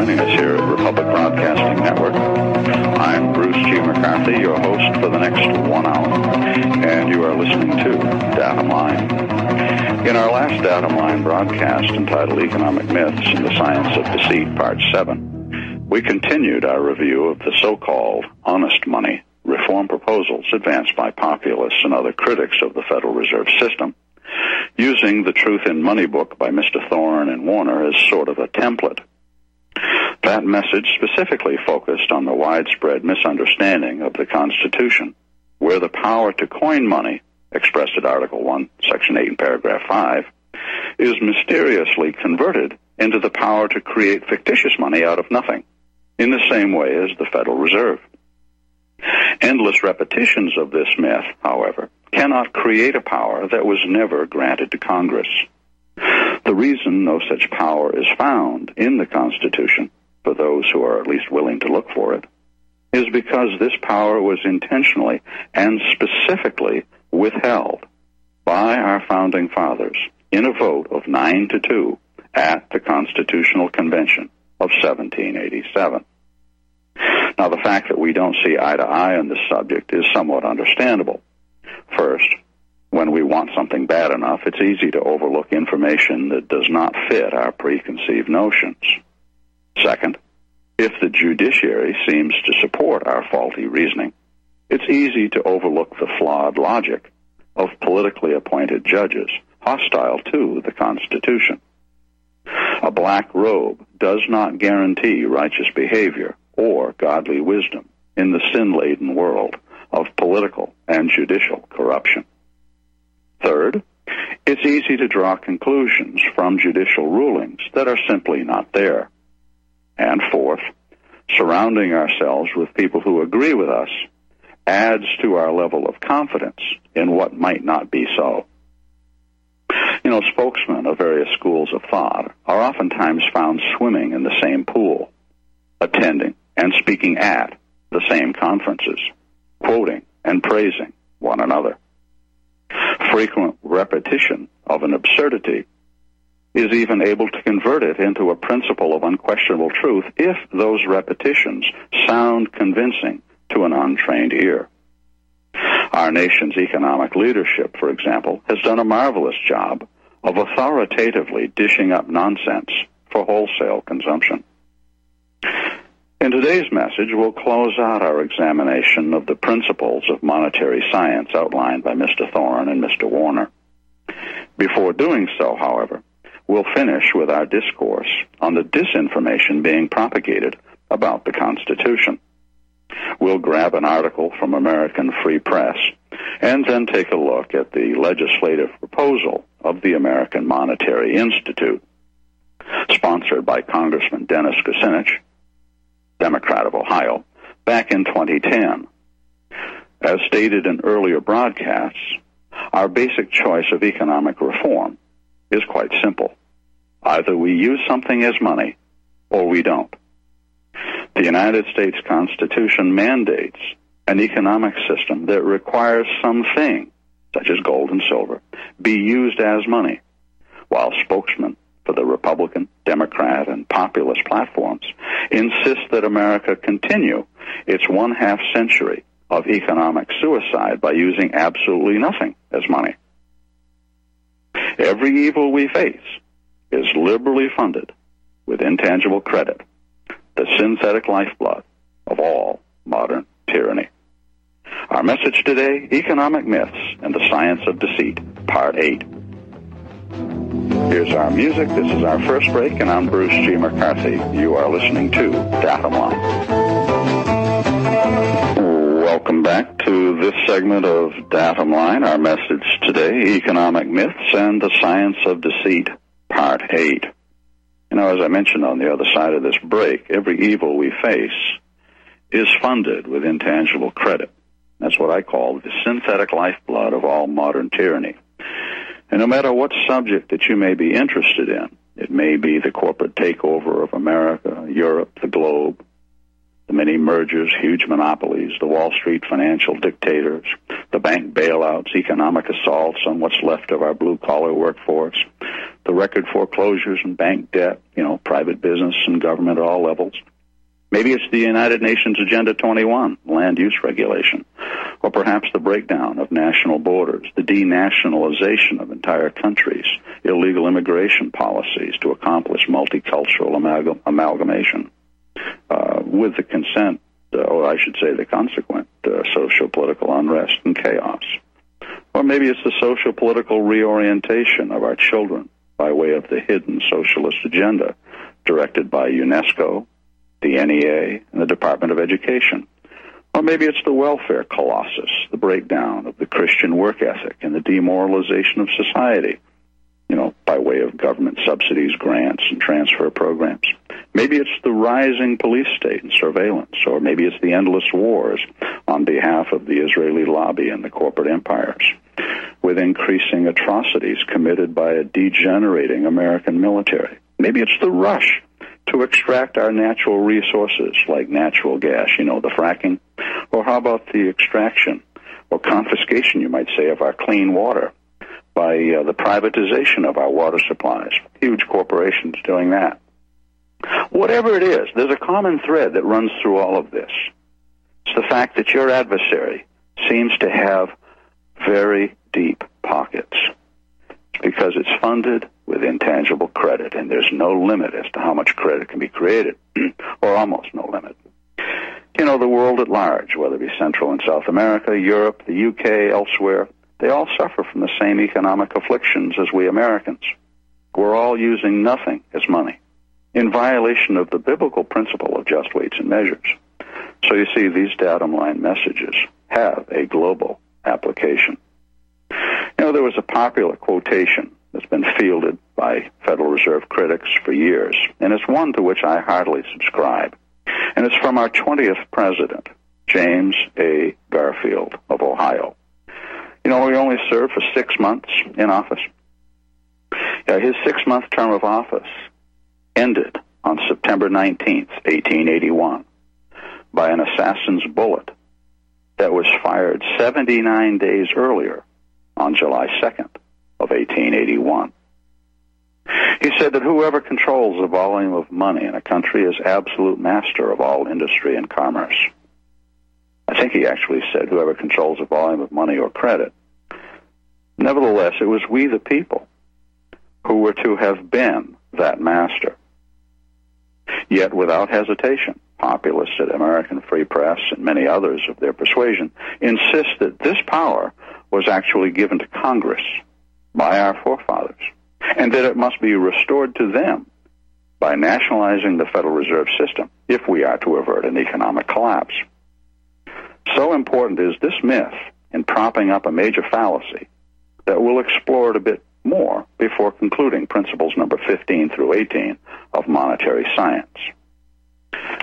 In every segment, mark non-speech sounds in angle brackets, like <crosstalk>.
joining us here at Republic Broadcasting Network. I'm Bruce G. McCarthy, your host for the next one hour, and you are listening to Datum Line. In our last Datum Line broadcast entitled Economic Myths and the Science of Deceit, Part 7, we continued our review of the so-called honest money reform proposals advanced by populists and other critics of the Federal Reserve System using the Truth in Money book by Mr. Thoren and Warner as sort of a template that message specifically focused on the widespread misunderstanding of the Constitution, where the power to coin money, expressed at Article 1, Section 8, and Paragraph 5, is mysteriously converted into the power to create fictitious money out of nothing, in the same way as the Federal Reserve. Endless repetitions of this myth, however, cannot create a power that was never granted to Congress. The reason no such power is found in the Constitution, for those who are at least willing to look for it, is because this power was intentionally and specifically withheld by our founding fathers in a vote of 9 to 2 at the Constitutional Convention of 1787. Now, the fact that we don't see eye to eye on this subject is somewhat understandable. First, when we want something bad enough, it's easy to overlook information that does not fit our preconceived notions. Second, if the judiciary seems to support our faulty reasoning, it's easy to overlook the flawed logic of politically appointed judges hostile to the Constitution. A black robe does not guarantee righteous behavior or godly wisdom in the sin laden world of political and judicial corruption. Third, it's easy to draw conclusions from judicial rulings that are simply not there. And fourth, surrounding ourselves with people who agree with us adds to our level of confidence in what might not be so. You know, spokesmen of various schools of thought are oftentimes found swimming in the same pool, attending and speaking at the same conferences, quoting and praising one another. Frequent repetition of an absurdity is even able to convert it into a principle of unquestionable truth if those repetitions sound convincing to an untrained ear. Our nation's economic leadership, for example, has done a marvelous job of authoritatively dishing up nonsense for wholesale consumption. In today's message, we'll close out our examination of the principles of monetary science outlined by Mr. Thoren and Mr. Warner. Before doing so, however, we'll finish with our discourse on the disinformation being propagated about the Constitution. We'll grab an article from American Free Press and then take a look at the legislative proposal of the American Monetary Institute, sponsored by Congressman Dennis Kucinich Democrat of Ohio, back in 2010. As stated in earlier broadcasts, our basic choice of economic reform is quite simple. Either we use something as money or we don't. The United States Constitution mandates an economic system that requires something, such as gold and silver, be used as money, while spokesmen for the Republican, Democrat, and populist platforms insist that America continue its one half century of economic suicide by using absolutely nothing as money. Every evil we face is liberally funded with intangible credit, the synthetic lifeblood of all modern tyranny. Our message today Economic Myths and the Science of Deceit, Part 8. Here's our music. This is our first break, and I'm Bruce G. McCarthy. You are listening to Datum Line. Welcome back to this segment of Datum Line. Our message today, Economic Myths and the Science of Deceit, Part 8. You know, as I mentioned on the other side of this break, every evil we face is funded with intangible credit. That's what I call the synthetic lifeblood of all modern tyranny. And no matter what subject that you may be interested in, it may be the corporate takeover of America, Europe, the globe, the many mergers, huge monopolies, the Wall Street financial dictators, the bank bailouts, economic assaults on what's left of our blue collar workforce, the record foreclosures and bank debt, you know, private business and government at all levels, Maybe it's the United Nations Agenda 21, land use regulation, or perhaps the breakdown of national borders, the denationalization of entire countries, illegal immigration policies to accomplish multicultural amalgam- amalgamation, uh, with the consent, uh, or I should say the consequent, uh, social political unrest and chaos. Or maybe it's the social political reorientation of our children by way of the hidden socialist agenda directed by UNESCO, the NEA, and the Department of Education. Or maybe it's the welfare colossus, the breakdown of the Christian work ethic and the demoralization of society, you know, by way of government subsidies, grants, and transfer programs. Maybe it's the rising police state and surveillance, or maybe it's the endless wars on behalf of the Israeli lobby and the corporate empires, with increasing atrocities committed by a degenerating American military. Maybe it's the rush to extract our natural resources like natural gas, you know, the fracking? Or how about the extraction or confiscation, you might say, of our clean water by uh, the privatization of our water supplies? Huge corporations doing that. Whatever it is, there's a common thread that runs through all of this. It's the fact that your adversary seems to have very deep pockets. Because it's funded with intangible credit, and there's no limit as to how much credit can be created, <clears throat> or almost no limit. You know, the world at large, whether it be Central and South America, Europe, the UK, elsewhere, they all suffer from the same economic afflictions as we Americans. We're all using nothing as money, in violation of the biblical principle of just weights and measures. So you see, these datum line messages have a global application. You know, there was a popular quotation that's been fielded by Federal Reserve critics for years, and it's one to which I heartily subscribe. And it's from our 20th president, James A. Garfield of Ohio. You know, he only served for six months in office. Yeah, his six month term of office ended on September 19th, 1881, by an assassin's bullet that was fired 79 days earlier on July 2nd of 1881. He said that whoever controls the volume of money in a country is absolute master of all industry and commerce. Think he actually said whoever controls the volume of money or credit. Nevertheless, it was we the people who were to have been that master. Yet without hesitation, populists at American Free Press and many others of their persuasion insist that this power was actually given to Congress by our forefathers, and that it must be restored to them by nationalizing the Federal Reserve System if we are to avert an economic collapse. So important is this myth in propping up a major fallacy that we'll explore it a bit more before concluding principles number 15 through 18 of monetary science.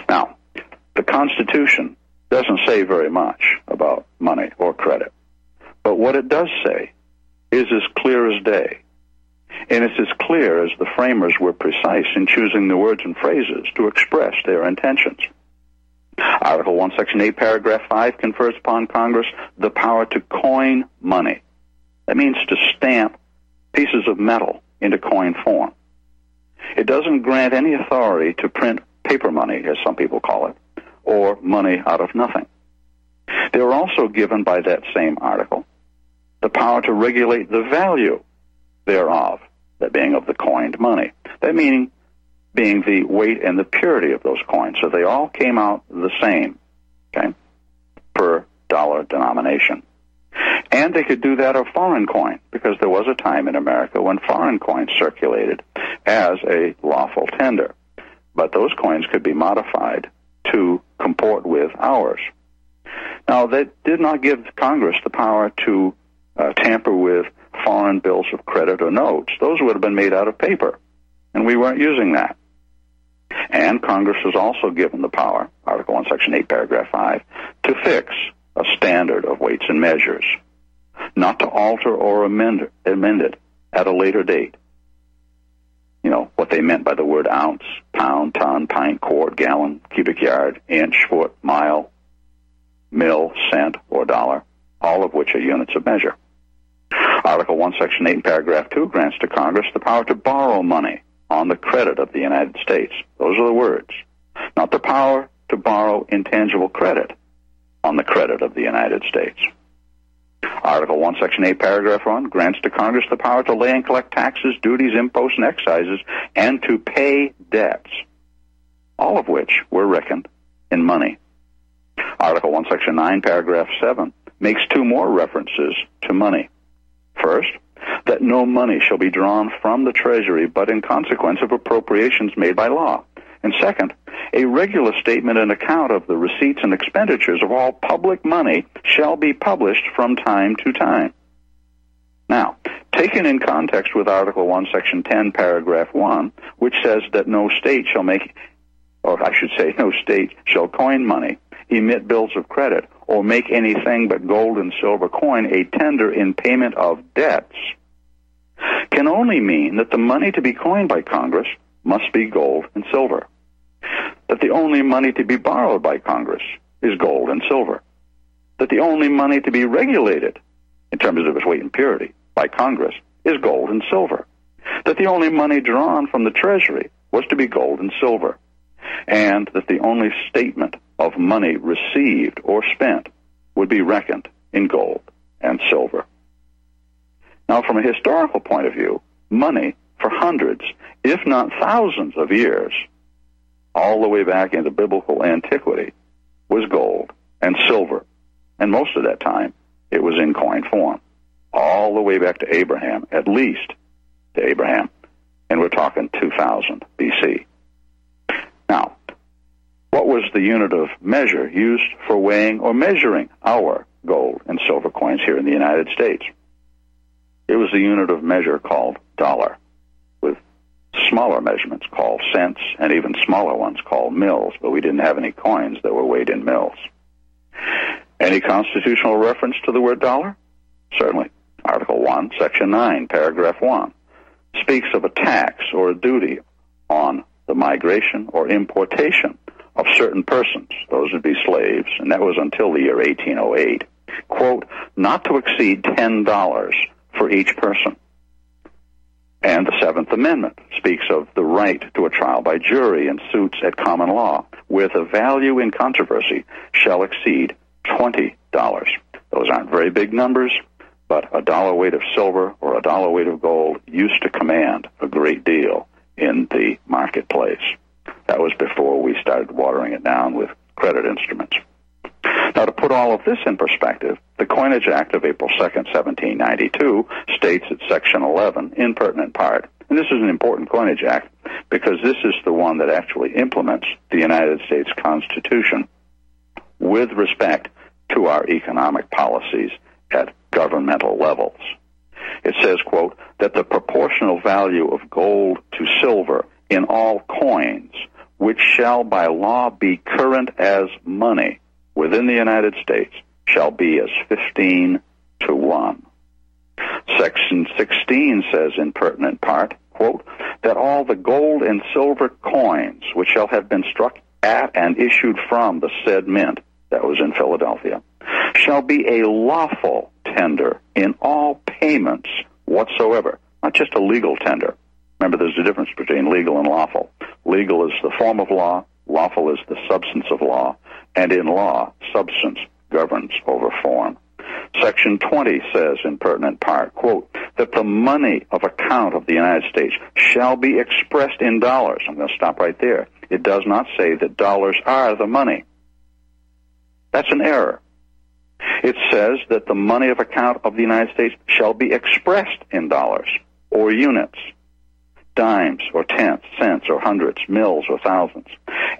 Now, the Constitution doesn't say very much about money or credit, but what it does say is as clear as day. And it's as clear as the framers were precise in choosing the words and phrases to express their intentions. Article 1, Section 8, Paragraph 5 confers upon Congress the power to coin money. That means to stamp pieces of metal into coin form. It doesn't grant any authority to print paper money, as some people call it, or money out of nothing. They were also given by that same article the power to regulate the value thereof, that being of the coined money. That meaning being the weight and the purity of those coins. So they all came out the same, okay, per dollar denomination. And they could do that of foreign coin, because there was a time in America when foreign coins circulated as a lawful tender. But those coins could be modified to comport with ours. Now, that did not give Congress the power to uh, tamper with foreign bills of credit or notes. Those would have been made out of paper, and we weren't using that. And Congress was also given the power, Article 1, Section 8, Paragraph 5, to fix a standard of weights and measures, not to alter or amend, amend it at a later date. You know, what they meant by the word ounce, pound, ton, pint, quart, gallon, cubic yard, inch, foot, mile, mill, cent, or dollar, all of which are units of measure. Article 1, Section 8, Paragraph 2 grants to Congress the power to borrow money on the credit of the United States. Those are the words. Not the power to borrow intangible credit on the credit of the United States. Article 1, Section 8, Paragraph 1 grants to Congress the power to lay and collect taxes, duties, imposts, and excises, and to pay debts, all of which were reckoned in money. Article 1, Section 9, Paragraph 7 makes two more references to money. First, that no money shall be drawn from the Treasury but in consequence of appropriations made by law. And second, a regular statement and account of the receipts and expenditures of all public money shall be published from time to time. Now, taken in context with Article 1, Section 10, Paragraph 1, which says that no state shall make, or I should say, no state shall coin money, emit bills of credit, or make anything but gold and silver coin a tender in payment of debts, can only mean that the money to be coined by Congress must be gold and silver. That the only money to be borrowed by Congress is gold and silver. That the only money to be regulated, in terms of its weight and purity, by Congress is gold and silver. That the only money drawn from the Treasury was to be gold and silver. And that the only statement of money received or spent would be reckoned in gold and silver. Now, from a historical point of view, money for hundreds, if not thousands of years, all the way back into biblical antiquity, was gold and silver. And most of that time, it was in coin form. All the way back to Abraham, at least to Abraham. And we're talking 2000 BC. Now, what was the unit of measure used for weighing or measuring our gold and silver coins here in the United States? It was the unit of measure called dollar, with smaller measurements called cents and even smaller ones called mills, but we didn't have any coins that were weighed in mills. Any constitutional reference to the word dollar? Certainly. Article 1, Section 9, Paragraph 1 speaks of a tax or a duty on the migration or importation of certain persons. Those would be slaves, and that was until the year 1808. Quote, not to exceed $10 for each person. And the Seventh Amendment speaks of the right to a trial by jury in suits at common law, where the value in controversy shall exceed $20. Those aren't very big numbers, but a dollar weight of silver or a dollar weight of gold used to command a great deal in the marketplace. That was before we started watering it down with credit instruments. Now, to put all of this in perspective, the Coinage Act of April 2, 1792, states at Section 11, in pertinent part, and this is an important Coinage Act because this is the one that actually implements the United States Constitution with respect to our economic policies at governmental levels. It says, quote, that the proportional value of gold to silver in all coins, which shall by law be current as money, within the United States shall be as 15 to 1. Section 16 says in pertinent part, quote, that all the gold and silver coins which shall have been struck at and issued from the said mint, that was in Philadelphia, shall be a lawful tender in all payments whatsoever, not just a legal tender. Remember, there's a difference between legal and lawful. Legal is the form of law, lawful is the substance of law, and in law, substance governs over form. Section 20 says in pertinent part, quote, that the money of account of the United States shall be expressed in dollars. I'm going to stop right there. It does not say that dollars are the money. That's an error. It says that the money of account of the United States shall be expressed in dollars or units dimes or tenths, cents or hundreds, mills or thousands.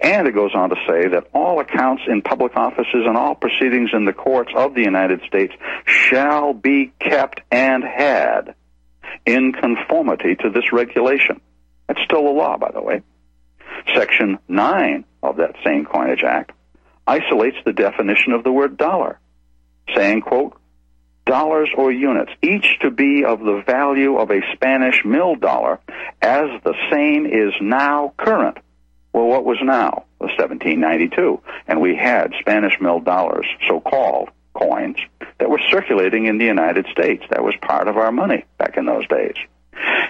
And it goes on to say that all accounts in public offices and all proceedings in the courts of the United States shall be kept and had in conformity to this regulation. That's still a law, by the way. Section 9 of that same Coinage Act isolates the definition of the word dollar, saying, quote, dollars or units, each to be of the value of a Spanish mill dollar, as the same is now current. Well, what was now? The 1792. And we had Spanish mill dollars, so called coins, that were circulating in the United States. That was part of our money back in those days.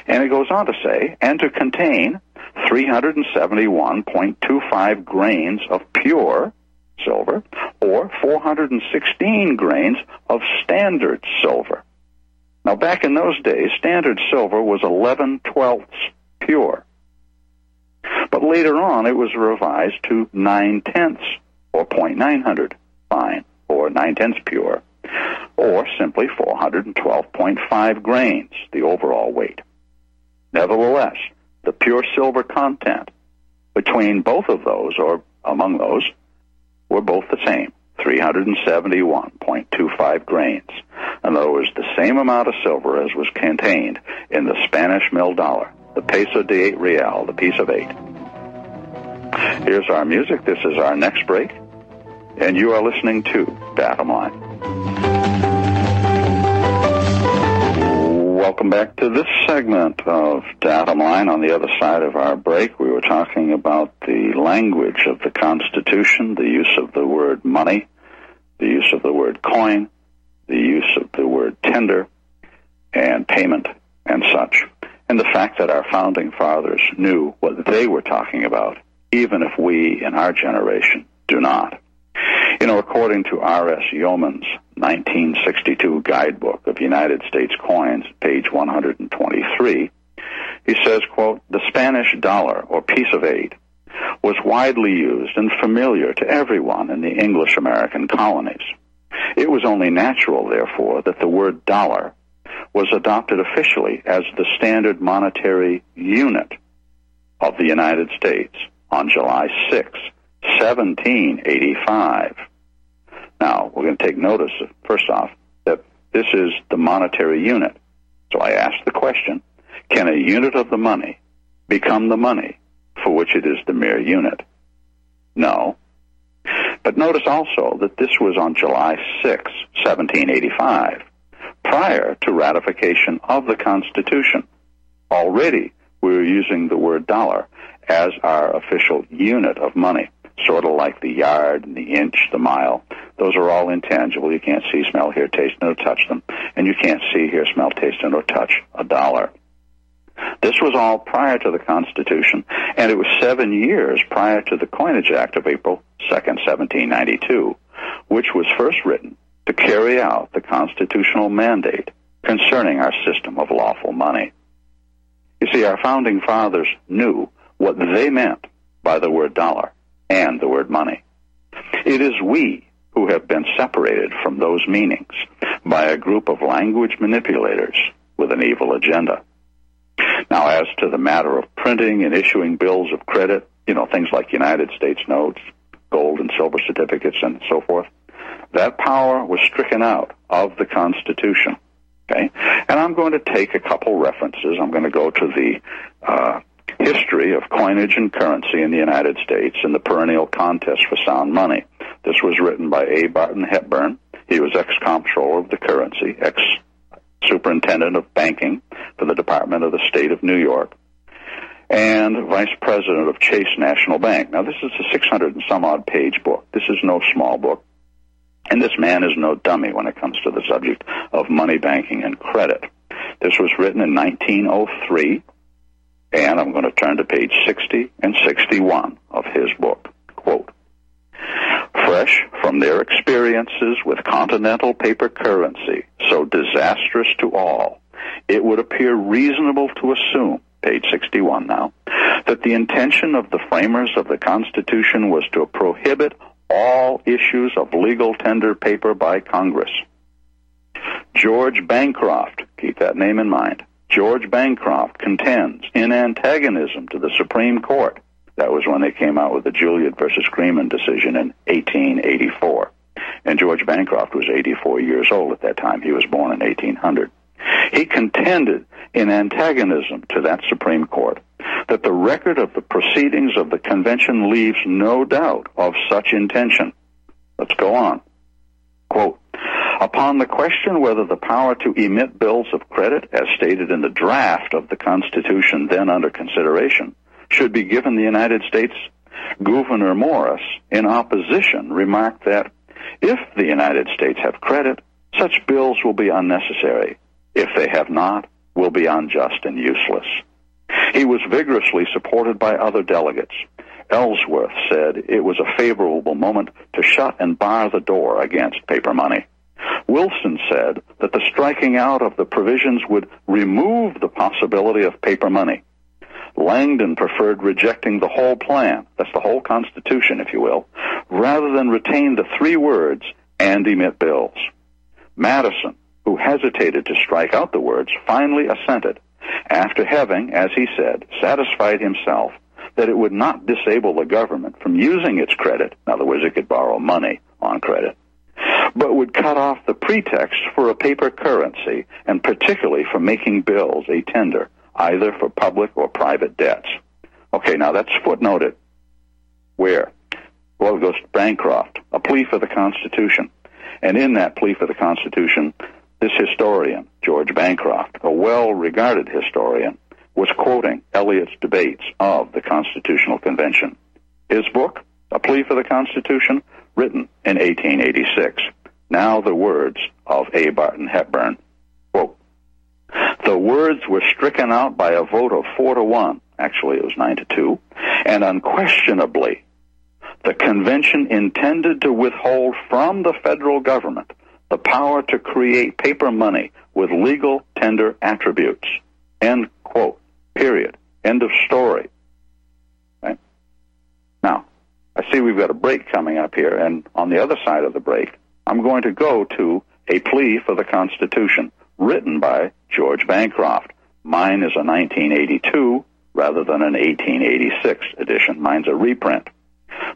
And it goes on to say, and to contain 371.25 grains of pure silver or 416 grains of standard silver. Now, back in those days, standard silver was 11 twelfths pure. But later on, it was revised to 9 tenths or 0.900 fine or 9 tenths pure or simply 412.5 grains, the overall weight. Nevertheless, the pure silver content between both of those, or among those, were both the same 371.25 grains. In other words, the same amount of silver as was contained in the Spanish mill dollar, the peso de eight real, the piece of eight. Here's our music. This is our next break. And you are listening to Datum Line. Welcome back to this segment of Datum Line. On the other side of our break, we were talking about the language of the Constitution, the use of the word money, the use of the word coin, the use of the word tender, and payment, and such. And the fact that our founding fathers knew what they were talking about, even if we in our generation do not. You know, according to R.S. Yeoman's 1962 Guidebook of United States Coins, page 123, he says, quote, the Spanish dollar, or piece of eight, was widely used and familiar to everyone in the English American colonies. It was only natural, therefore, that the word dollar was adopted officially as the standard monetary unit of the United States on July 6, 1785. Now, we're going to take notice, first off, that this is the monetary unit. So I ask the question, can a unit of the money become the money for which it is the mere unit? No. But notice also that this was on July 6, 1785, prior to ratification of the Constitution. Already, we were using the word dollar as our official unit of money sort of like the yard and the inch, the mile. Those are all intangible. You can't see, smell, hear, taste, nor touch them. And you can't see, hear, smell, taste, nor touch a dollar. This was all prior to the Constitution, and it was seven years prior to the Coinage Act of April 2nd, 1792, which was first written to carry out the constitutional mandate concerning our system of lawful money. You see, our founding fathers knew what they meant by the word dollar and the word money. It is we who have been separated from those meanings by a group of language manipulators with an evil agenda. Now, as to the matter of printing and issuing bills of credit, you know, things like United States notes, gold and silver certificates, and so forth, that power was stricken out of the Constitution. Okay? And I'm going to take a couple references. I'm going to go to the uh, history of coinage and currency in the United States and the perennial contest for sound money. This was written by A. Barton Hepburn. He was ex-comptroller of the currency, ex-superintendent of banking for the Department of the State of New York, and vice president of Chase National Bank. Now, this is a 600 and some odd page book. This is no small book. And this man is no dummy when it comes to the subject of money banking and credit. This was written in 1903 and I'm going to turn to page 60 and 61 of his book. Quote, Fresh from their experiences with continental paper currency, so disastrous to all, it would appear reasonable to assume, page 61 now, that the intention of the framers of the Constitution was to prohibit all issues of legal tender paper by Congress. George Bancroft, keep that name in mind, George Bancroft contends in antagonism to the Supreme Court. That was when they came out with the Juilliard versus Greenman decision in 1884. And George Bancroft was 84 years old at that time. He was born in 1800. He contended in antagonism to that Supreme Court that the record of the proceedings of the convention leaves no doubt of such intention. Let's go on. Quote, Upon the question whether the power to emit bills of credit, as stated in the draft of the Constitution then under consideration, should be given the United States, Gouverneur Morris, in opposition, remarked that if the United States have credit, such bills will be unnecessary. If they have not, will be unjust and useless. He was vigorously supported by other delegates. Ellsworth said it was a favorable moment to shut and bar the door against paper money. Wilson said that the striking out of the provisions would remove the possibility of paper money. Langdon preferred rejecting the whole plan, that's the whole Constitution, if you will, rather than retain the three words and emit bills. Madison, who hesitated to strike out the words, finally assented, after having, as he said, satisfied himself that it would not disable the government from using its credit, in other words, it could borrow money on credit, but would cut off the pretext for a paper currency, and particularly for making bills a tender, either for public or private debts. Okay, now that's footnoted. Where? Well, it goes to Bancroft, a plea for the Constitution. And in that plea for the Constitution, this historian, George Bancroft, a well regarded historian, was quoting Elliot's debates of the Constitutional Convention. His book, A Plea for the Constitution, written in 1886. Now the words of A. Barton Hepburn. Quote, the words were stricken out by a vote of four to one. Actually, it was nine to two. And unquestionably, the convention intended to withhold from the federal government the power to create paper money with legal tender attributes. End quote. Period. End of story. Right? Now, I see we've got a break coming up here, and on the other side of the break, I'm going to go to a plea for the Constitution written by George Bancroft. Mine is a 1982 rather than an 1886 edition. Mine's a reprint.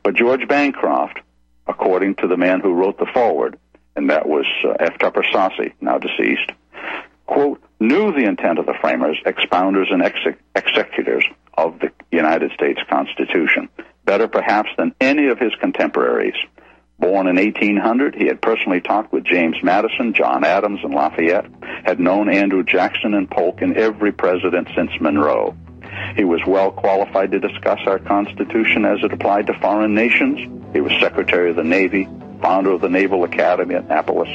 But George Bancroft, according to the man who wrote the foreword, and that was uh, F. Tupper Saucy, now deceased, quote, knew the intent of the framers, expounders, and ex- executors of the United States Constitution, better perhaps than any of his contemporaries. Born in 1800, he had personally talked with James Madison, John Adams, and Lafayette, had known Andrew Jackson and Polk and every president since Monroe. He was well qualified to discuss our Constitution as it applied to foreign nations. He was Secretary of the Navy, founder of the Naval Academy at Annapolis,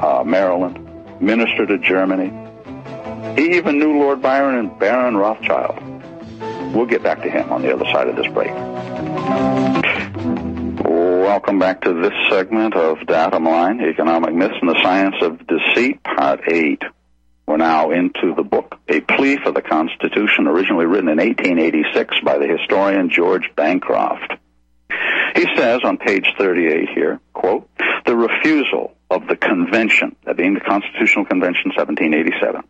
uh, Maryland, minister to Germany. He even knew Lord Byron and Baron Rothschild. We'll get back to him on the other side of this break. Welcome back to this segment of Datum Line, Economic Myths and the Science of Deceit, Part 8. We're now into the book, A Plea for the Constitution, originally written in 1886 by the historian George Bancroft. He says on page 38 here, quote, the refusal of the convention, that being the Constitutional Convention 1787,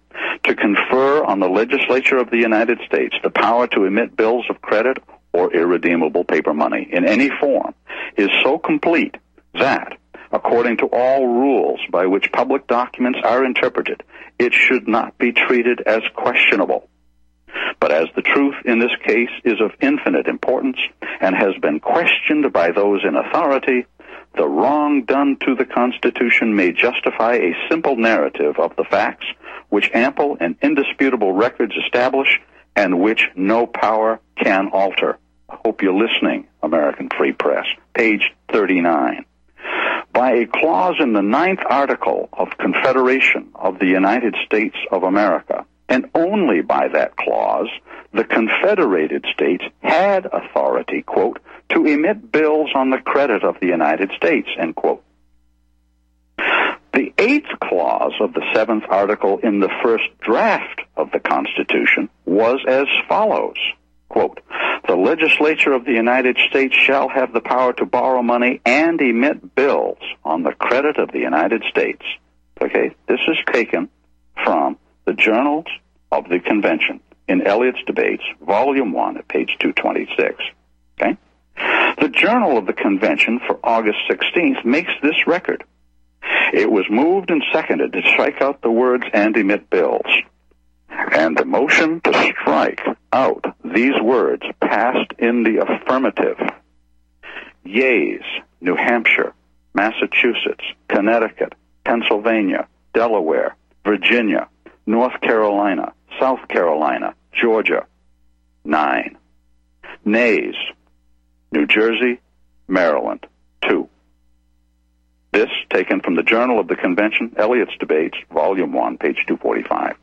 to confer on the legislature of the United States the power to emit bills of credit or irredeemable paper money in any form is so complete that, according to all rules by which public documents are interpreted, it should not be treated as questionable. But as the truth in this case is of infinite importance and has been questioned by those in authority, the wrong done to the Constitution may justify a simple narrative of the facts which ample and indisputable records establish and which no power can alter. Hope you're listening, American Free Press. Page 39. By a clause in the ninth article of Confederation of the United States of America, and only by that clause, the Confederated States had authority, quote, to emit bills on the credit of the United States, end quote. The eighth clause of the seventh article in the first draft of the Constitution was as follows, quote, the legislature of the United States shall have the power to borrow money and emit bills on the credit of the United States. Okay, this is taken from the journals of the convention in Elliot's Debates, Volume 1 at page 226. Okay? The Journal of the Convention for August 16th makes this record. It was moved and seconded to strike out the words and emit bills. And the motion to strike out these words passed in the affirmative. Yeas, New Hampshire, Massachusetts, Connecticut, Pennsylvania, Delaware, Virginia, North Carolina, South Carolina, Georgia, nine. Nays, New Jersey, Maryland, two. This taken from the Journal of the Convention, Elliot's Debates, Volume 1, page 245.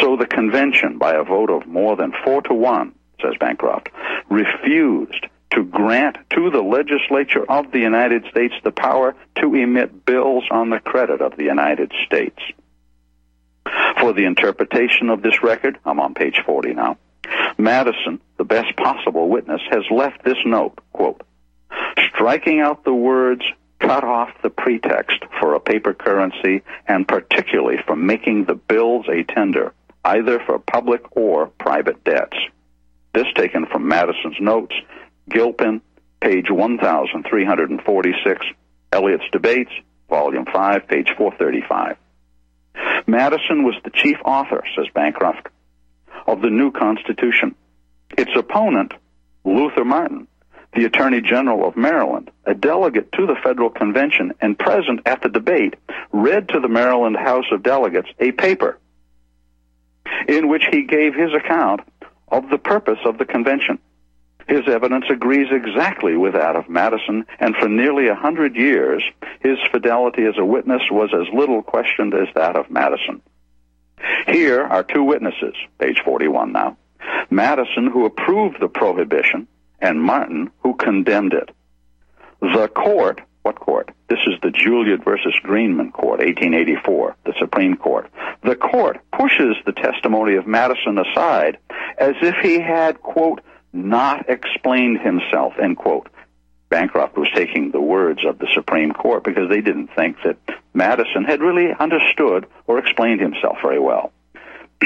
So the convention, by a vote of more than four to one, says Bancroft, refused to grant to the legislature of the United States the power to emit bills on the credit of the United States. For the interpretation of this record, I'm on page 40 now. Madison, the best possible witness, has left this note, quote, striking out the words cut off the pretext for a paper currency and particularly from making the bills a tender, either for public or private debts. This taken from Madison's notes, Gilpin, page 1346, Elliot's Debates, volume 5, page 435. Madison was the chief author, says Bancroft, of the new Constitution. Its opponent, Luther Martin, the Attorney General of Maryland, a delegate to the Federal Convention and present at the debate, read to the Maryland House of Delegates a paper in which he gave his account of the purpose of the convention. His evidence agrees exactly with that of Madison, and for nearly a hundred years, his fidelity as a witness was as little questioned as that of Madison. Here are two witnesses, page 41 now. Madison, who approved the prohibition, and Martin, who condemned it. The court, what court? This is the Juilliard versus Greenman court, 1884, the Supreme Court. The court pushes the testimony of Madison aside as if he had, quote, not explained himself, end quote. Bancroft was taking the words of the Supreme Court because they didn't think that Madison had really understood or explained himself very well.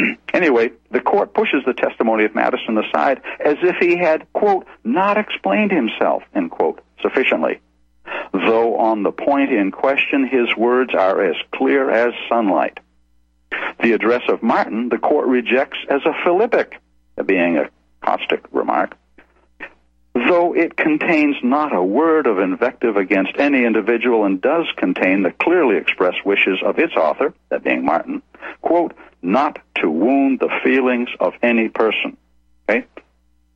<clears throat> anyway, the court pushes the testimony of Madison aside as if he had, quote, not explained himself, end quote, sufficiently. Though on the point in question, his words are as clear as sunlight. The address of Martin, the court rejects as a philippic, being a caustic remark, though it contains not a word of invective against any individual and does contain the clearly expressed wishes of its author, that being Martin, quote, not to wound the feelings of any person. Okay?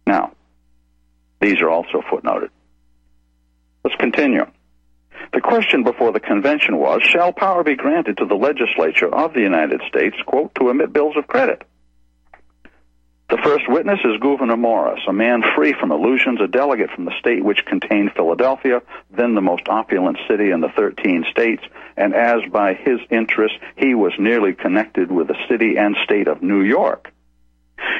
Now, these are also footnoted. Let's continue. The question before the convention was, shall power be granted to the legislature of the United States, quote, to emit bills of credit? The first witness is Gouverneur Morris, a man free from illusions, a delegate from the state which contained Philadelphia, then the most opulent city in the 13 states, and as by his interest he was nearly connected with the city and state of New York.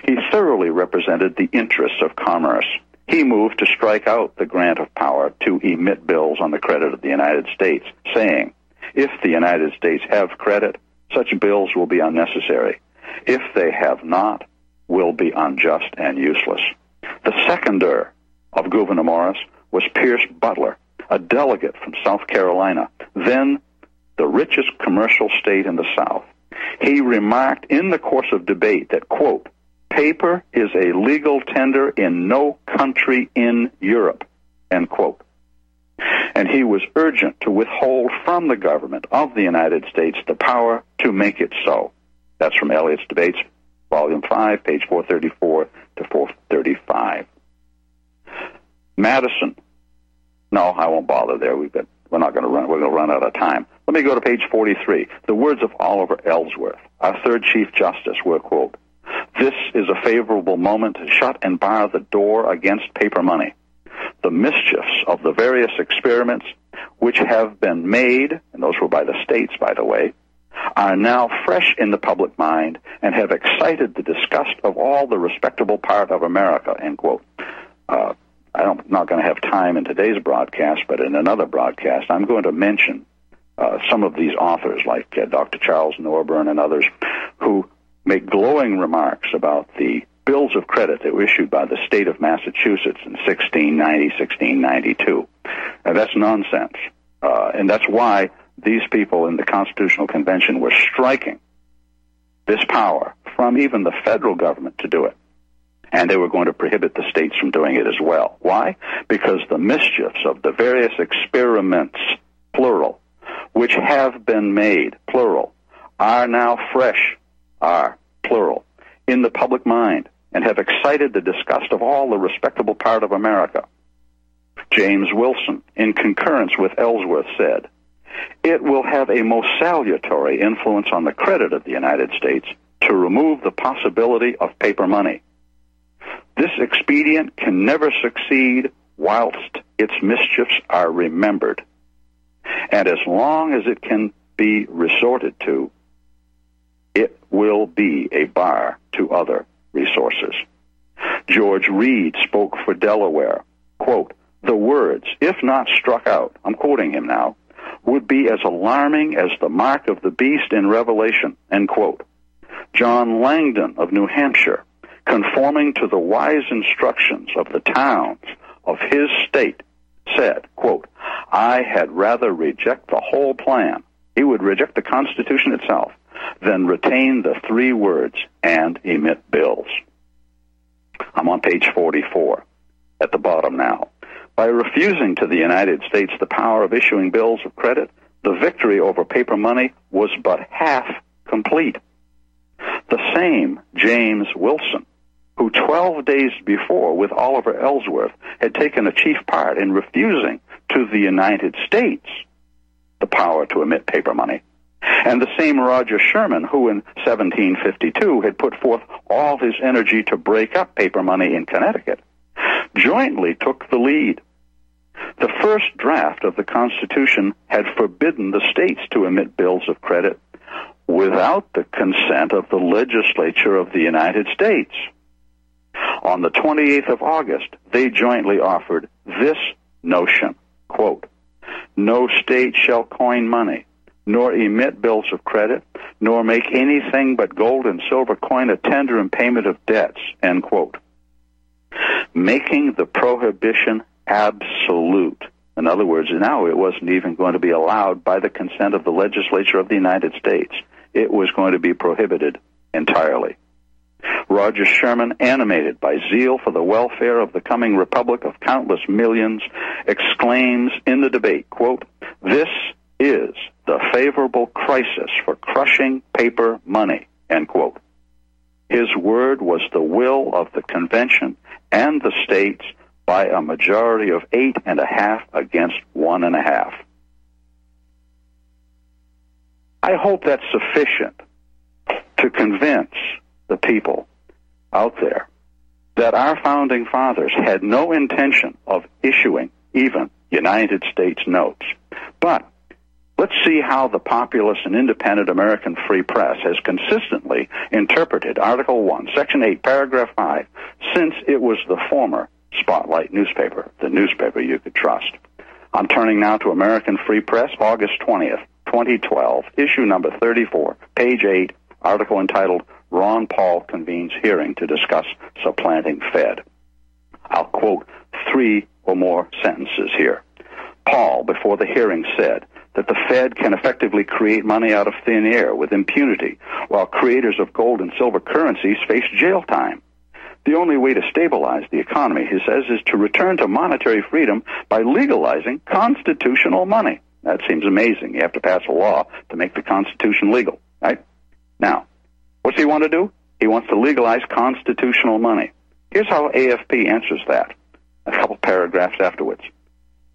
He thoroughly represented the interests of commerce. He moved to strike out the grant of power to emit bills on the credit of the United States, saying, if the United States have credit, such bills will be unnecessary. If they have not, will be unjust and useless. The seconder of Gouverneur Morris was Pierce Butler, a delegate from South Carolina, then the richest commercial state in the South. He remarked in the course of debate that, quote, paper is a legal tender in no country in Europe, end quote. And he was urgent to withhold from the government of the United States the power to make it so. That's from Elliot's Debates, volume 5, page 434 to 435. Madison. No, I won't bother there. We've got, we're not going to run. We're going to run out of time. Let me go to page 43. The words of Oliver Ellsworth, our third Chief Justice, were quote, "This is a favorable moment to shut and bar the door against paper money. The mischiefs of the various experiments which have been made, and those were by the states, by the way, are now fresh in the public mind and have excited the disgust of all the respectable part of America, end quote. Uh, I'm not going to have time in today's broadcast, but in another broadcast, I'm going to mention uh, some of these authors, like uh, Dr. Charles Norburn and others, who make glowing remarks about the bills of credit that were issued by the state of Massachusetts in 1690, 1692. Now, that's nonsense. Uh, and that's why these people in the Constitutional Convention were striking this power from even the federal government to do it. And they were going to prohibit the states from doing it as well. Why? Because the mischiefs of the various experiments, plural, which have been made, plural, are now fresh, are, plural, in the public mind and have excited the disgust of all the respectable part of America. James Wilson, in concurrence with Ellsworth, said, it will have a most salutary influence on the credit of the United States to remove the possibility of paper money. This expedient can never succeed whilst its mischiefs are remembered. And as long as it can be resorted to, it will be a bar to other resources. George Read spoke for Delaware. Quote, the words, if not struck out, I'm quoting him now, would be as alarming as the mark of the beast in Revelation, end quote. John Langdon of New Hampshire, conforming to the wise instructions of the towns of his state, said, quote, I had rather reject the whole plan. He would reject the Constitution itself than retain the three words and emit bills. I'm on page 44 at the bottom now. By refusing to the United States the power of issuing bills of credit, the victory over paper money was but half complete. The same James Wilson, who 12 days before, with Oliver Ellsworth, had taken a chief part in refusing to the United States the power to emit paper money, and the same Roger Sherman, who in 1752 had put forth all his energy to break up paper money in Connecticut, jointly took the lead. The first draft of the Constitution had forbidden the states to emit bills of credit without the consent of the legislature of the United States. On the 28th of August, they jointly offered this notion, quote, no state shall coin money, nor emit bills of credit, nor make anything but gold and silver coin a tender in payment of debts, end quote. Making the prohibition absolute. In other words, now it wasn't even going to be allowed by the consent of the legislature of the United States. It was going to be prohibited entirely. Roger Sherman, animated by zeal for the welfare of the coming republic of countless millions, exclaims in the debate, quote, This is the favorable crisis for crushing paper money, end quote. His word was the will of the convention and the states by a majority of eight and a half against one and a half. I hope that's sufficient to convince the people out there that our founding fathers had no intention of issuing even United States notes. But let's see how the populist and independent American free press has consistently interpreted Article 1, Section 8, Paragraph 5, since it was the former Spotlight newspaper, the newspaper you could trust. I'm turning now to American Free Press, August 20th, 2012, issue number 34, page 8, article entitled Ron Paul convenes hearing to discuss supplanting Fed. I'll quote three or more sentences here. Paul, before the hearing, said that the Fed can effectively create money out of thin air with impunity, while creators of gold and silver currencies face jail time. The only way to stabilize the economy, he says, is to return to monetary freedom by legalizing constitutional money. That seems amazing. You have to pass a law to make the Constitution legal, right? Now, what's he want to do? He wants to legalize constitutional money. Here's how AFP answers that. A couple paragraphs afterwards.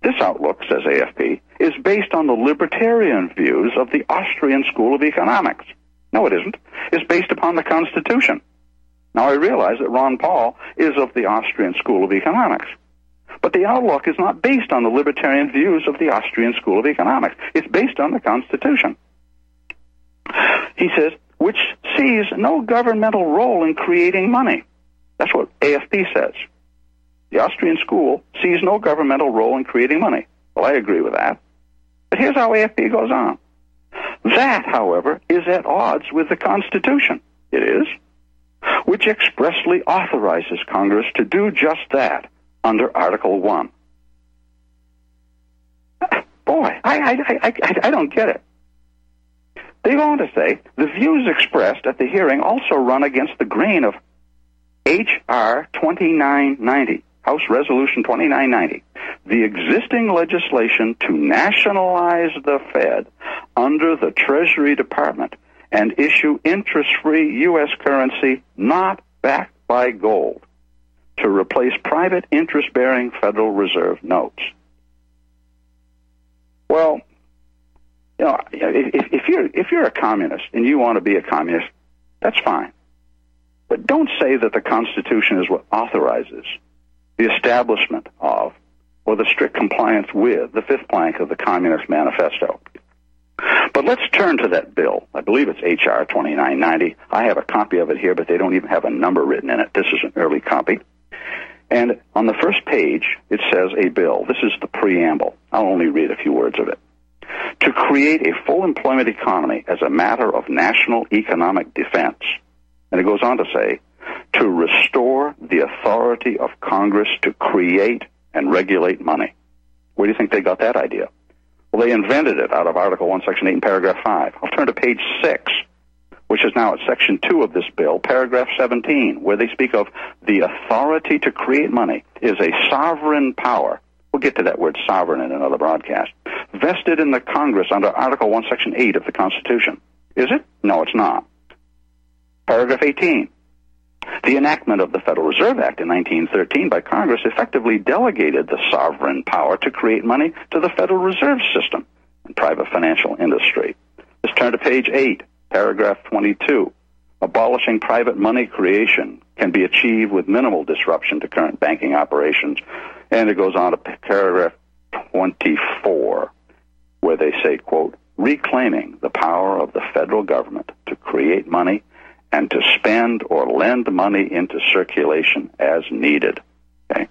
This outlook, says AFP, is based on the libertarian views of the Austrian School of Economics. No, it isn't. It's based upon the Constitution. Now, I realize that Ron Paul is of the Austrian School of Economics. But the outlook is not based on the libertarian views of the Austrian School of Economics. It's based on the Constitution. He says, which sees no governmental role in creating money. That's what AFP says. The Austrian school sees no governmental role in creating money. Well, I agree with that. But here's how AFP goes on. That, however, is at odds with the Constitution. It is which expressly authorizes Congress to do just that under Article 1. Boy, I, I, I, I, don't get it. They go on to say the views expressed at the hearing also run against the grain of H.R. 2990, House Resolution 2990, the existing legislation to nationalize the Fed under the Treasury Department and issue interest free U.S. currency not backed by gold to replace private interest bearing Federal Reserve notes. Well, you know, if, if, you're if you're a communist and you want to be a communist, that's fine. But don't say that the Constitution is what authorizes the establishment of or the strict compliance with the fifth plank of the Communist Manifesto. But let's turn to that bill. I believe it's H.R. 2990. I have a copy of it here, but they don't even have a number written in it. This is an early copy. And on the first page, it says a bill. This is the preamble. I'll only read a few words of it. To create a full employment economy as a matter of national economic defense. And it goes on to say, to restore the authority of Congress to create and regulate money. Where do you think they got that idea? Well, they invented it out of Article 1, Section 8, and Paragraph 5. I'll turn to page 6, which is now at Section 2 of this bill, Paragraph 17, where they speak of the authority to create money is a sovereign power. We'll get to that word sovereign in another broadcast. Vested in the Congress under Article 1, Section 8 of the Constitution. Is it? No, it's not. Paragraph 18. The enactment of the Federal Reserve Act in 1913 by Congress effectively delegated the sovereign power to create money to the Federal Reserve System and private financial industry. Let's turn to page 8, paragraph 22. Abolishing private money creation can be achieved with minimal disruption to current banking operations. And it goes on to paragraph 24, where they say, quote, reclaiming the power of the federal government to create money and to spend or lend money into circulation as needed. Okay?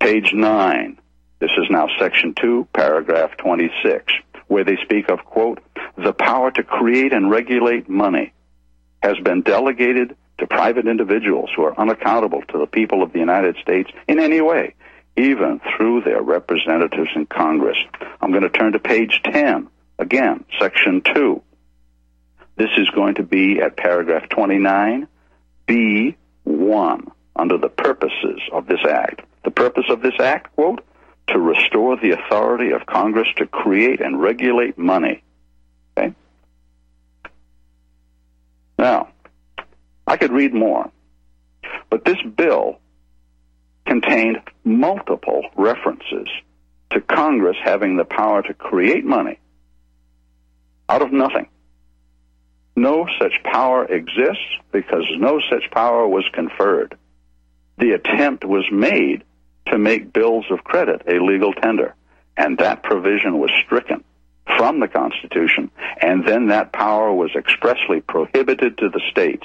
Page 9. This is now section 2, paragraph 26, where they speak of, quote, the power to create and regulate money has been delegated to private individuals who are unaccountable to the people of the United States in any way, even through their representatives in Congress. I'm going to turn to page 10, again, section 2, this is going to be at paragraph 29, B1, under the purposes of this act. The purpose of this act, quote, to restore the authority of Congress to create and regulate money. Okay? Now, I could read more, but this bill contained multiple references to Congress having the power to create money out of nothing no such power exists because no such power was conferred. The attempt was made to make bills of credit a legal tender, and that provision was stricken from the Constitution, and then that power was expressly prohibited to the states.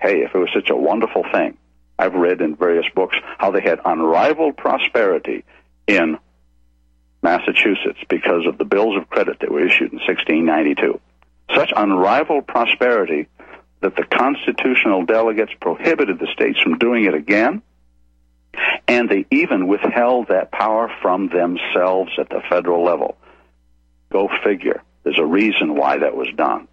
Hey, if it was such a wonderful thing, I've read in various books how they had unrivaled prosperity in Massachusetts because of the bills of credit that were issued in 1692 such unrivaled prosperity that the constitutional delegates prohibited the states from doing it again, and they even withheld that power from themselves at the federal level. Go figure. There's a reason why that was done.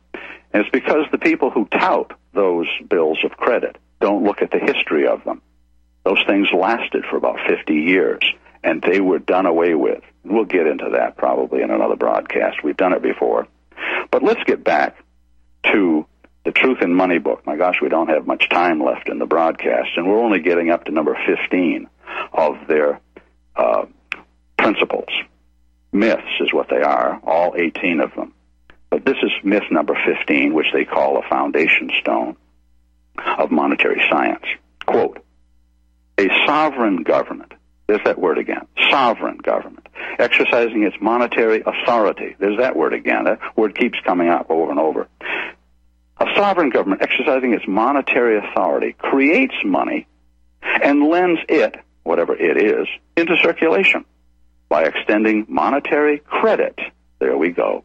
And it's because the people who tout those bills of credit don't look at the history of them. Those things lasted for about 50 years, and they were done away with. We'll get into that probably in another broadcast. We've done it before. But let's get back to the Truth in Money book. My gosh, we don't have much time left in the broadcast, and we're only getting up to number 15 of their uh, principles. Myths is what they are, all 18 of them. But this is myth number 15, which they call a foundation stone of monetary science. Quote, a sovereign government there's that word again. Sovereign government. Exercising its monetary authority. There's that word again. That word keeps coming up over and over. A sovereign government exercising its monetary authority creates money and lends it, whatever it is, into circulation by extending monetary credit, there we go,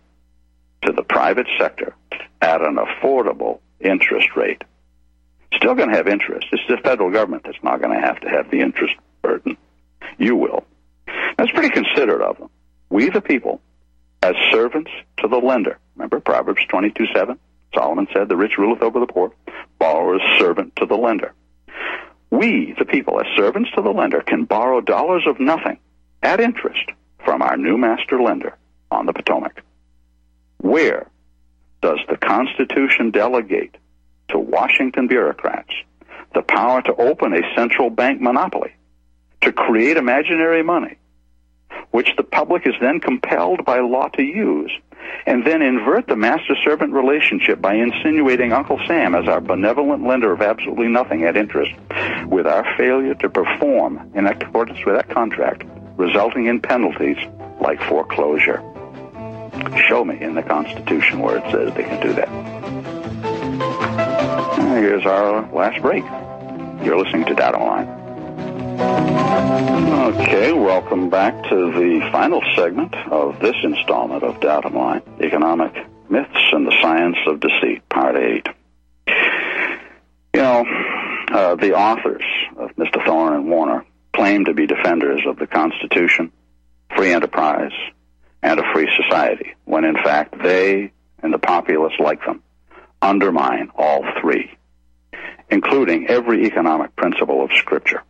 to the private sector at an affordable interest rate. Still going to have interest. It's the federal government that's not going to have to have the interest burden. You will. That's pretty considerate of them. We, the people, as servants to the lender. Remember Proverbs 22 7? Solomon said, The rich ruleth over the poor, borrower is servant to the lender. We, the people, as servants to the lender, can borrow dollars of nothing at interest from our new master lender on the Potomac. Where does the Constitution delegate to Washington bureaucrats the power to open a central bank monopoly to create imaginary money, which the public is then compelled by law to use, and then invert the master-servant relationship by insinuating Uncle Sam as our benevolent lender of absolutely nothing at interest, with our failure to perform in accordance with that contract, resulting in penalties like foreclosure. Show me in the Constitution where it says they can do that. Here's our last break. You're listening to Datum Line. Okay, welcome back to the final segment of this installment of Datum Line, Economic Myths and the Science of Deceit, Part 8. You know, uh, the authors of Mr. Thoren and Warner claim to be defenders of the Constitution, free enterprise, and a free society, when in fact they and the populace like them undermine all three, including every economic principle of Scripture.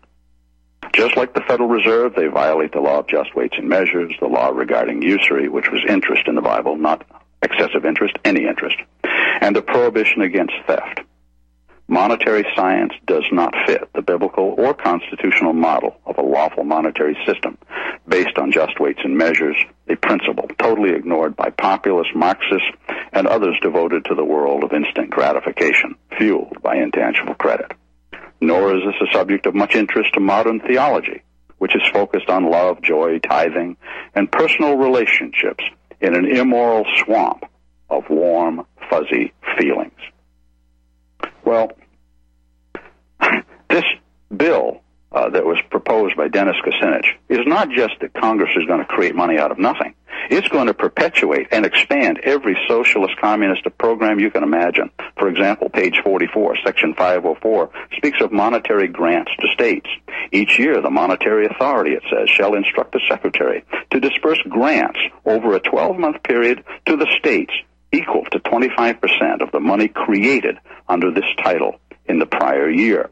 Just like the Federal Reserve, they violate the law of just weights and measures, the law regarding usury, which was interest in the Bible, not excessive interest, any interest, and the prohibition against theft. Monetary science does not fit the biblical or constitutional model of a lawful monetary system based on just weights and measures, a principle totally ignored by populist Marxists and others devoted to the world of instant gratification, fueled by intangible credit. Nor is this a subject of much interest to modern theology, which is focused on love, joy, tithing, and personal relationships in an immoral swamp of warm, fuzzy feelings. Well, <laughs> this bill uh, that was proposed by Dennis Kucinich is not just that Congress is going to create money out of nothing. It's going to perpetuate and expand every socialist communist program you can imagine. For example, page 44, section 504, speaks of monetary grants to states. Each year, the monetary authority, it says, shall instruct the secretary to disperse grants over a 12-month period to the states equal to 25% of the money created under this title in the prior year.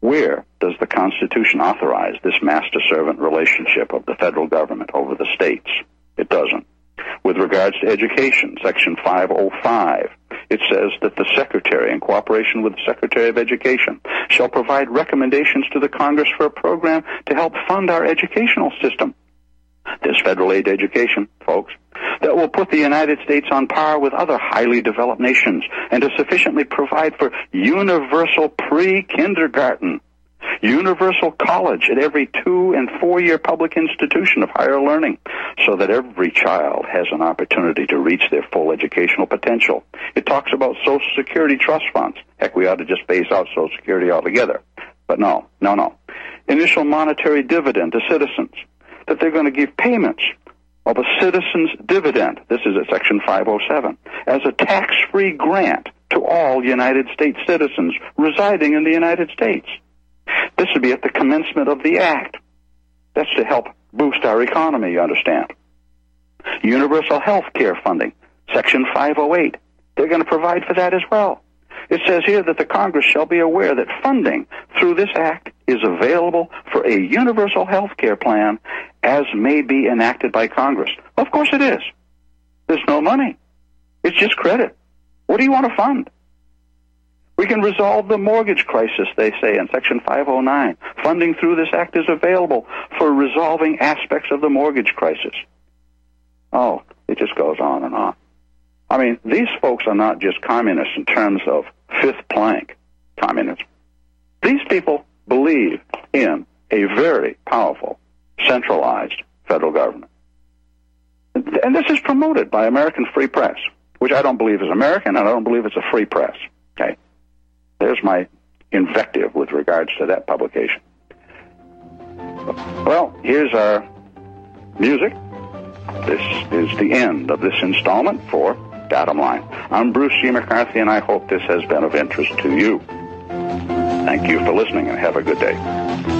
Where does the Constitution authorize this master servant relationship of the federal government over the states? It doesn't. With regards to education, Section 505, it says that the Secretary, in cooperation with the Secretary of Education, shall provide recommendations to the Congress for a program to help fund our educational system. This federal aid education, folks, that will put the United States on par with other highly developed nations and to sufficiently provide for universal pre-kindergarten, universal college at every two and four year public institution of higher learning so that every child has an opportunity to reach their full educational potential. It talks about Social Security trust funds. Heck, we ought to just phase out Social Security altogether. But no, no, no. Initial monetary dividend to citizens. That they're going to give payments of a citizen's dividend, this is at Section 507, as a tax-free grant to all United States citizens residing in the United States. This would be at the commencement of the Act. That's to help boost our economy, you understand. Universal health care funding, Section 508. They're going to provide for that as well. It says here that the Congress shall be aware that funding through this act is available for a universal health care plan as may be enacted by Congress. Of course it is. There's no money. It's just credit. What do you want to fund? We can resolve the mortgage crisis, they say in Section 509. Funding through this act is available for resolving aspects of the mortgage crisis. Oh, it just goes on and on. I mean, these folks are not just communists in terms of fifth plank communism. These people believe in a very powerful centralized federal government. And this is promoted by American Free Press, which I don't believe is American, and I don't believe it's a free press. Okay? There's my invective with regards to that publication. Well, here's our music. This is the end of this installment for Datum Line. I'm Bruce G. McCarthy, and I hope this has been of interest to you. Thank you for listening, and have a good day.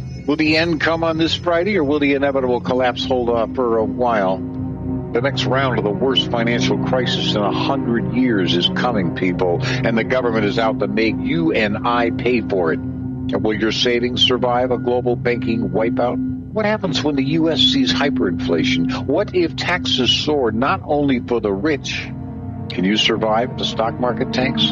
Will the end come on this Friday or will the inevitable collapse hold off for a while? The next round of the worst financial crisis in a hundred years is coming, people, and the government is out to make you and I pay for it. And will your savings survive a global banking wipeout? What happens when the U.S. sees hyperinflation? What if taxes soar not only for the rich? Can you survive the stock market tanks?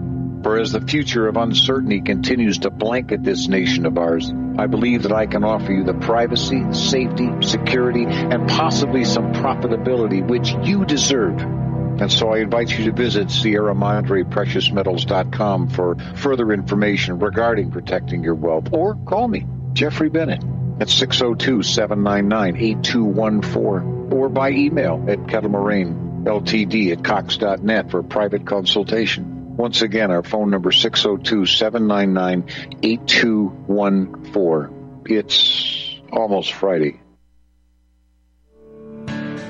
For as the future of uncertainty continues to blanket this nation of ours, I believe that I can offer you the privacy, safety, security, and possibly some profitability which you deserve. And so I invite you to visit Sierra Madre PreciousMetals.com for further information regarding protecting your wealth or call me, Jeffrey Bennett, at 602-799-8214 or by email at kettlemoraine ltd at cox.net for private consultation. Once again, our phone number 602-799-8214. It's almost Friday.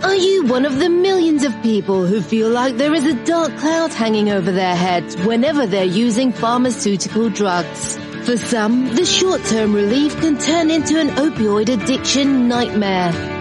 Are you one of the millions of people who feel like there is a dark cloud hanging over their heads whenever they're using pharmaceutical drugs? For some, the short-term relief can turn into an opioid addiction nightmare.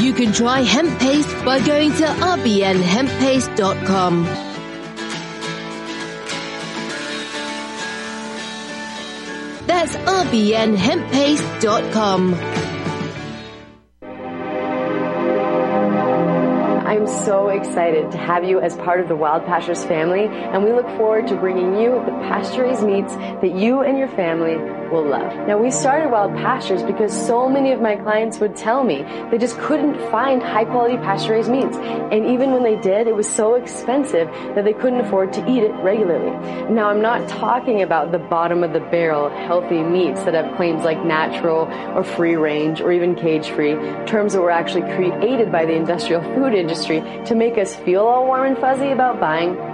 You can try hemp paste by going to rbnhemppaste.com. That's rbnhemppaste.com. I'm so excited to have you as part of the Wild Pastures family, and we look forward to bringing you the pasture raised meats that you and your family will love. Now, we started Wild Pastures because so many of my clients would tell me they just couldn't find high quality pasture raised meats. And even when they did, it was so expensive that they couldn't afford to eat it regularly. Now, I'm not talking about the bottom of the barrel healthy meats that have claims like natural or free range or even cage free, terms that were actually created by the industrial food industry to make us feel all warm and fuzzy about buying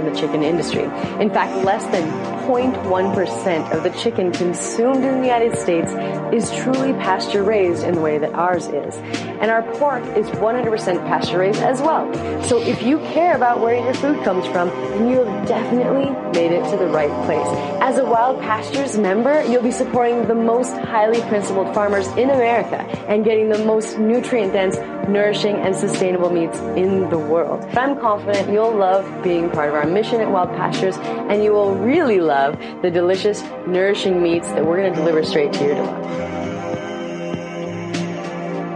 in the chicken industry. In fact, less than 0.1% of the chicken consumed in the United States is truly pasture raised in the way that ours is. And our pork is 100% pasture raised as well. So if you care about where your food comes from, then you have definitely made it to the right place. As a Wild Pastures member, you'll be supporting the most highly principled farmers in America and getting the most nutrient dense, nourishing, and sustainable meats in the world. I'm confident you'll love being part of our mission at Wild Pastures and you will really love the delicious, nourishing meats that we're going to deliver straight to your door.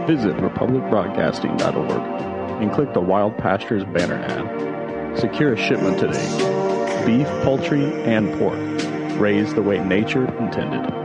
Visit republicbroadcasting.org and click the Wild Pastures banner ad. Secure a shipment today. Beef, poultry, and pork. Raised the way nature intended.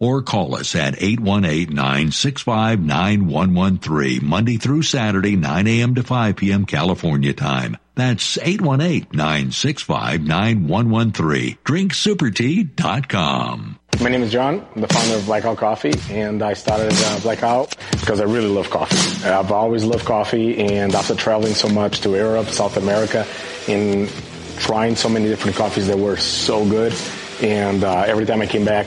or call us at 818-965-9113 Monday through Saturday 9 a.m. to 5 p.m. California time. That's 818-965-9113. DrinkSuperTea.com. My name is John. I'm the founder of Blackout Coffee, and I started uh, Blackout because I really love coffee. I've always loved coffee, and after traveling so much to Europe, South America, and trying so many different coffees that were so good, and uh, every time I came back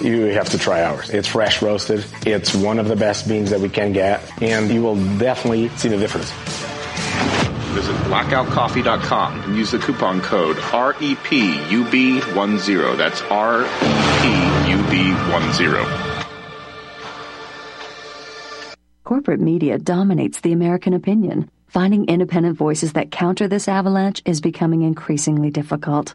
you have to try ours. It's fresh roasted. It's one of the best beans that we can get, and you will definitely see the difference. Visit blackoutcoffee.com and use the coupon code REPUB10. That's REPUB10. Corporate media dominates the American opinion. Finding independent voices that counter this avalanche is becoming increasingly difficult.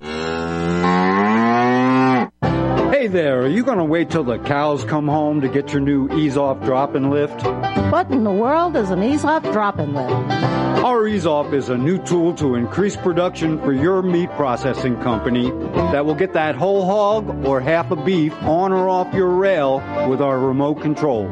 嗯。Hey there, are you going to wait till the cows come home to get your new ease off drop and lift? What in the world is an ease off drop and lift? Our ease off is a new tool to increase production for your meat processing company that will get that whole hog or half a beef on or off your rail with our remote control.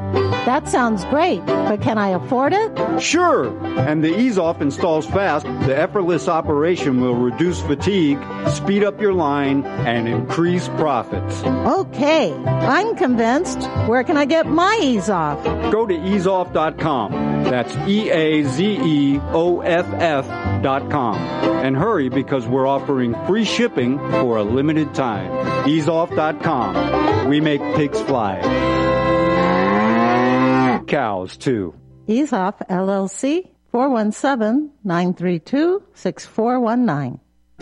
That sounds great, but can I afford it? Sure, and the ease off installs fast. The effortless operation will reduce fatigue, speed up your line, and increase profits. Okay, I'm convinced. Where can I get my ease off? Go to easeoff.com. That's E A Z E O F F.com. And hurry because we're offering free shipping for a limited time. Easeoff.com. We make pigs fly. Cows, too. Ease Off LLC 417-932-6419.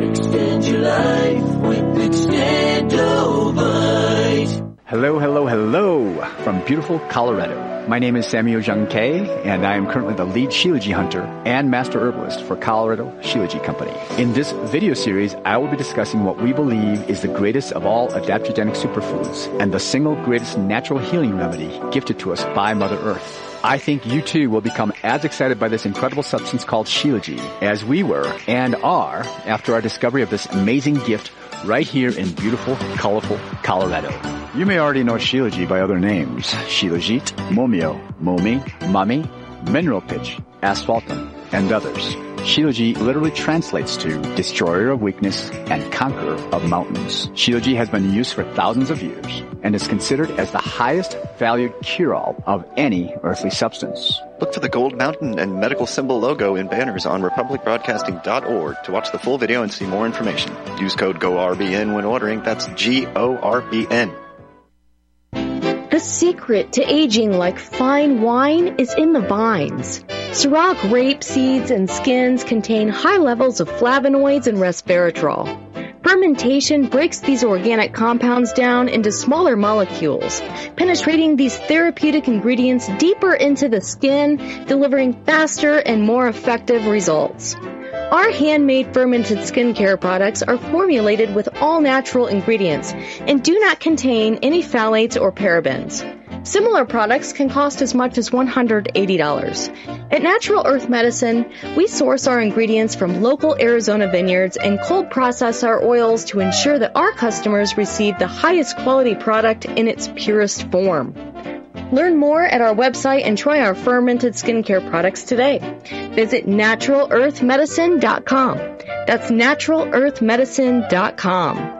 Extend your life with Extendovite. Hello, hello, hello from beautiful Colorado. My name is Samuel Jung Kay, and I am currently the lead Shilajit hunter and master herbalist for Colorado Shilajit Company. In this video series, I will be discussing what we believe is the greatest of all adaptogenic superfoods and the single greatest natural healing remedy gifted to us by Mother Earth. I think you too will become as excited by this incredible substance called Shilajit as we were and are after our discovery of this amazing gift right here in beautiful, colorful Colorado. You may already know Shilajit by other names. Shilajit, Momio, Momi, Mami, Mineral Pitch, Asphaltum, and others. Shilajit literally translates to destroyer of weakness and conqueror of mountains. Shilajit has been used for thousands of years and is considered as the highest valued cure-all of any earthly substance. Look for the gold mountain and medical symbol logo in banners on republicbroadcasting.org to watch the full video and see more information. Use code GORBN when ordering. That's G-O-R-B-N. The secret to aging like fine wine is in the vines. Ciroc rape seeds and skins contain high levels of flavonoids and resveratrol. Fermentation breaks these organic compounds down into smaller molecules, penetrating these therapeutic ingredients deeper into the skin, delivering faster and more effective results. Our handmade fermented skincare products are formulated with all natural ingredients and do not contain any phthalates or parabens. Similar products can cost as much as $180. At Natural Earth Medicine, we source our ingredients from local Arizona vineyards and cold process our oils to ensure that our customers receive the highest quality product in its purest form. Learn more at our website and try our fermented skincare products today. Visit naturalearthmedicine.com. That's naturalearthmedicine.com.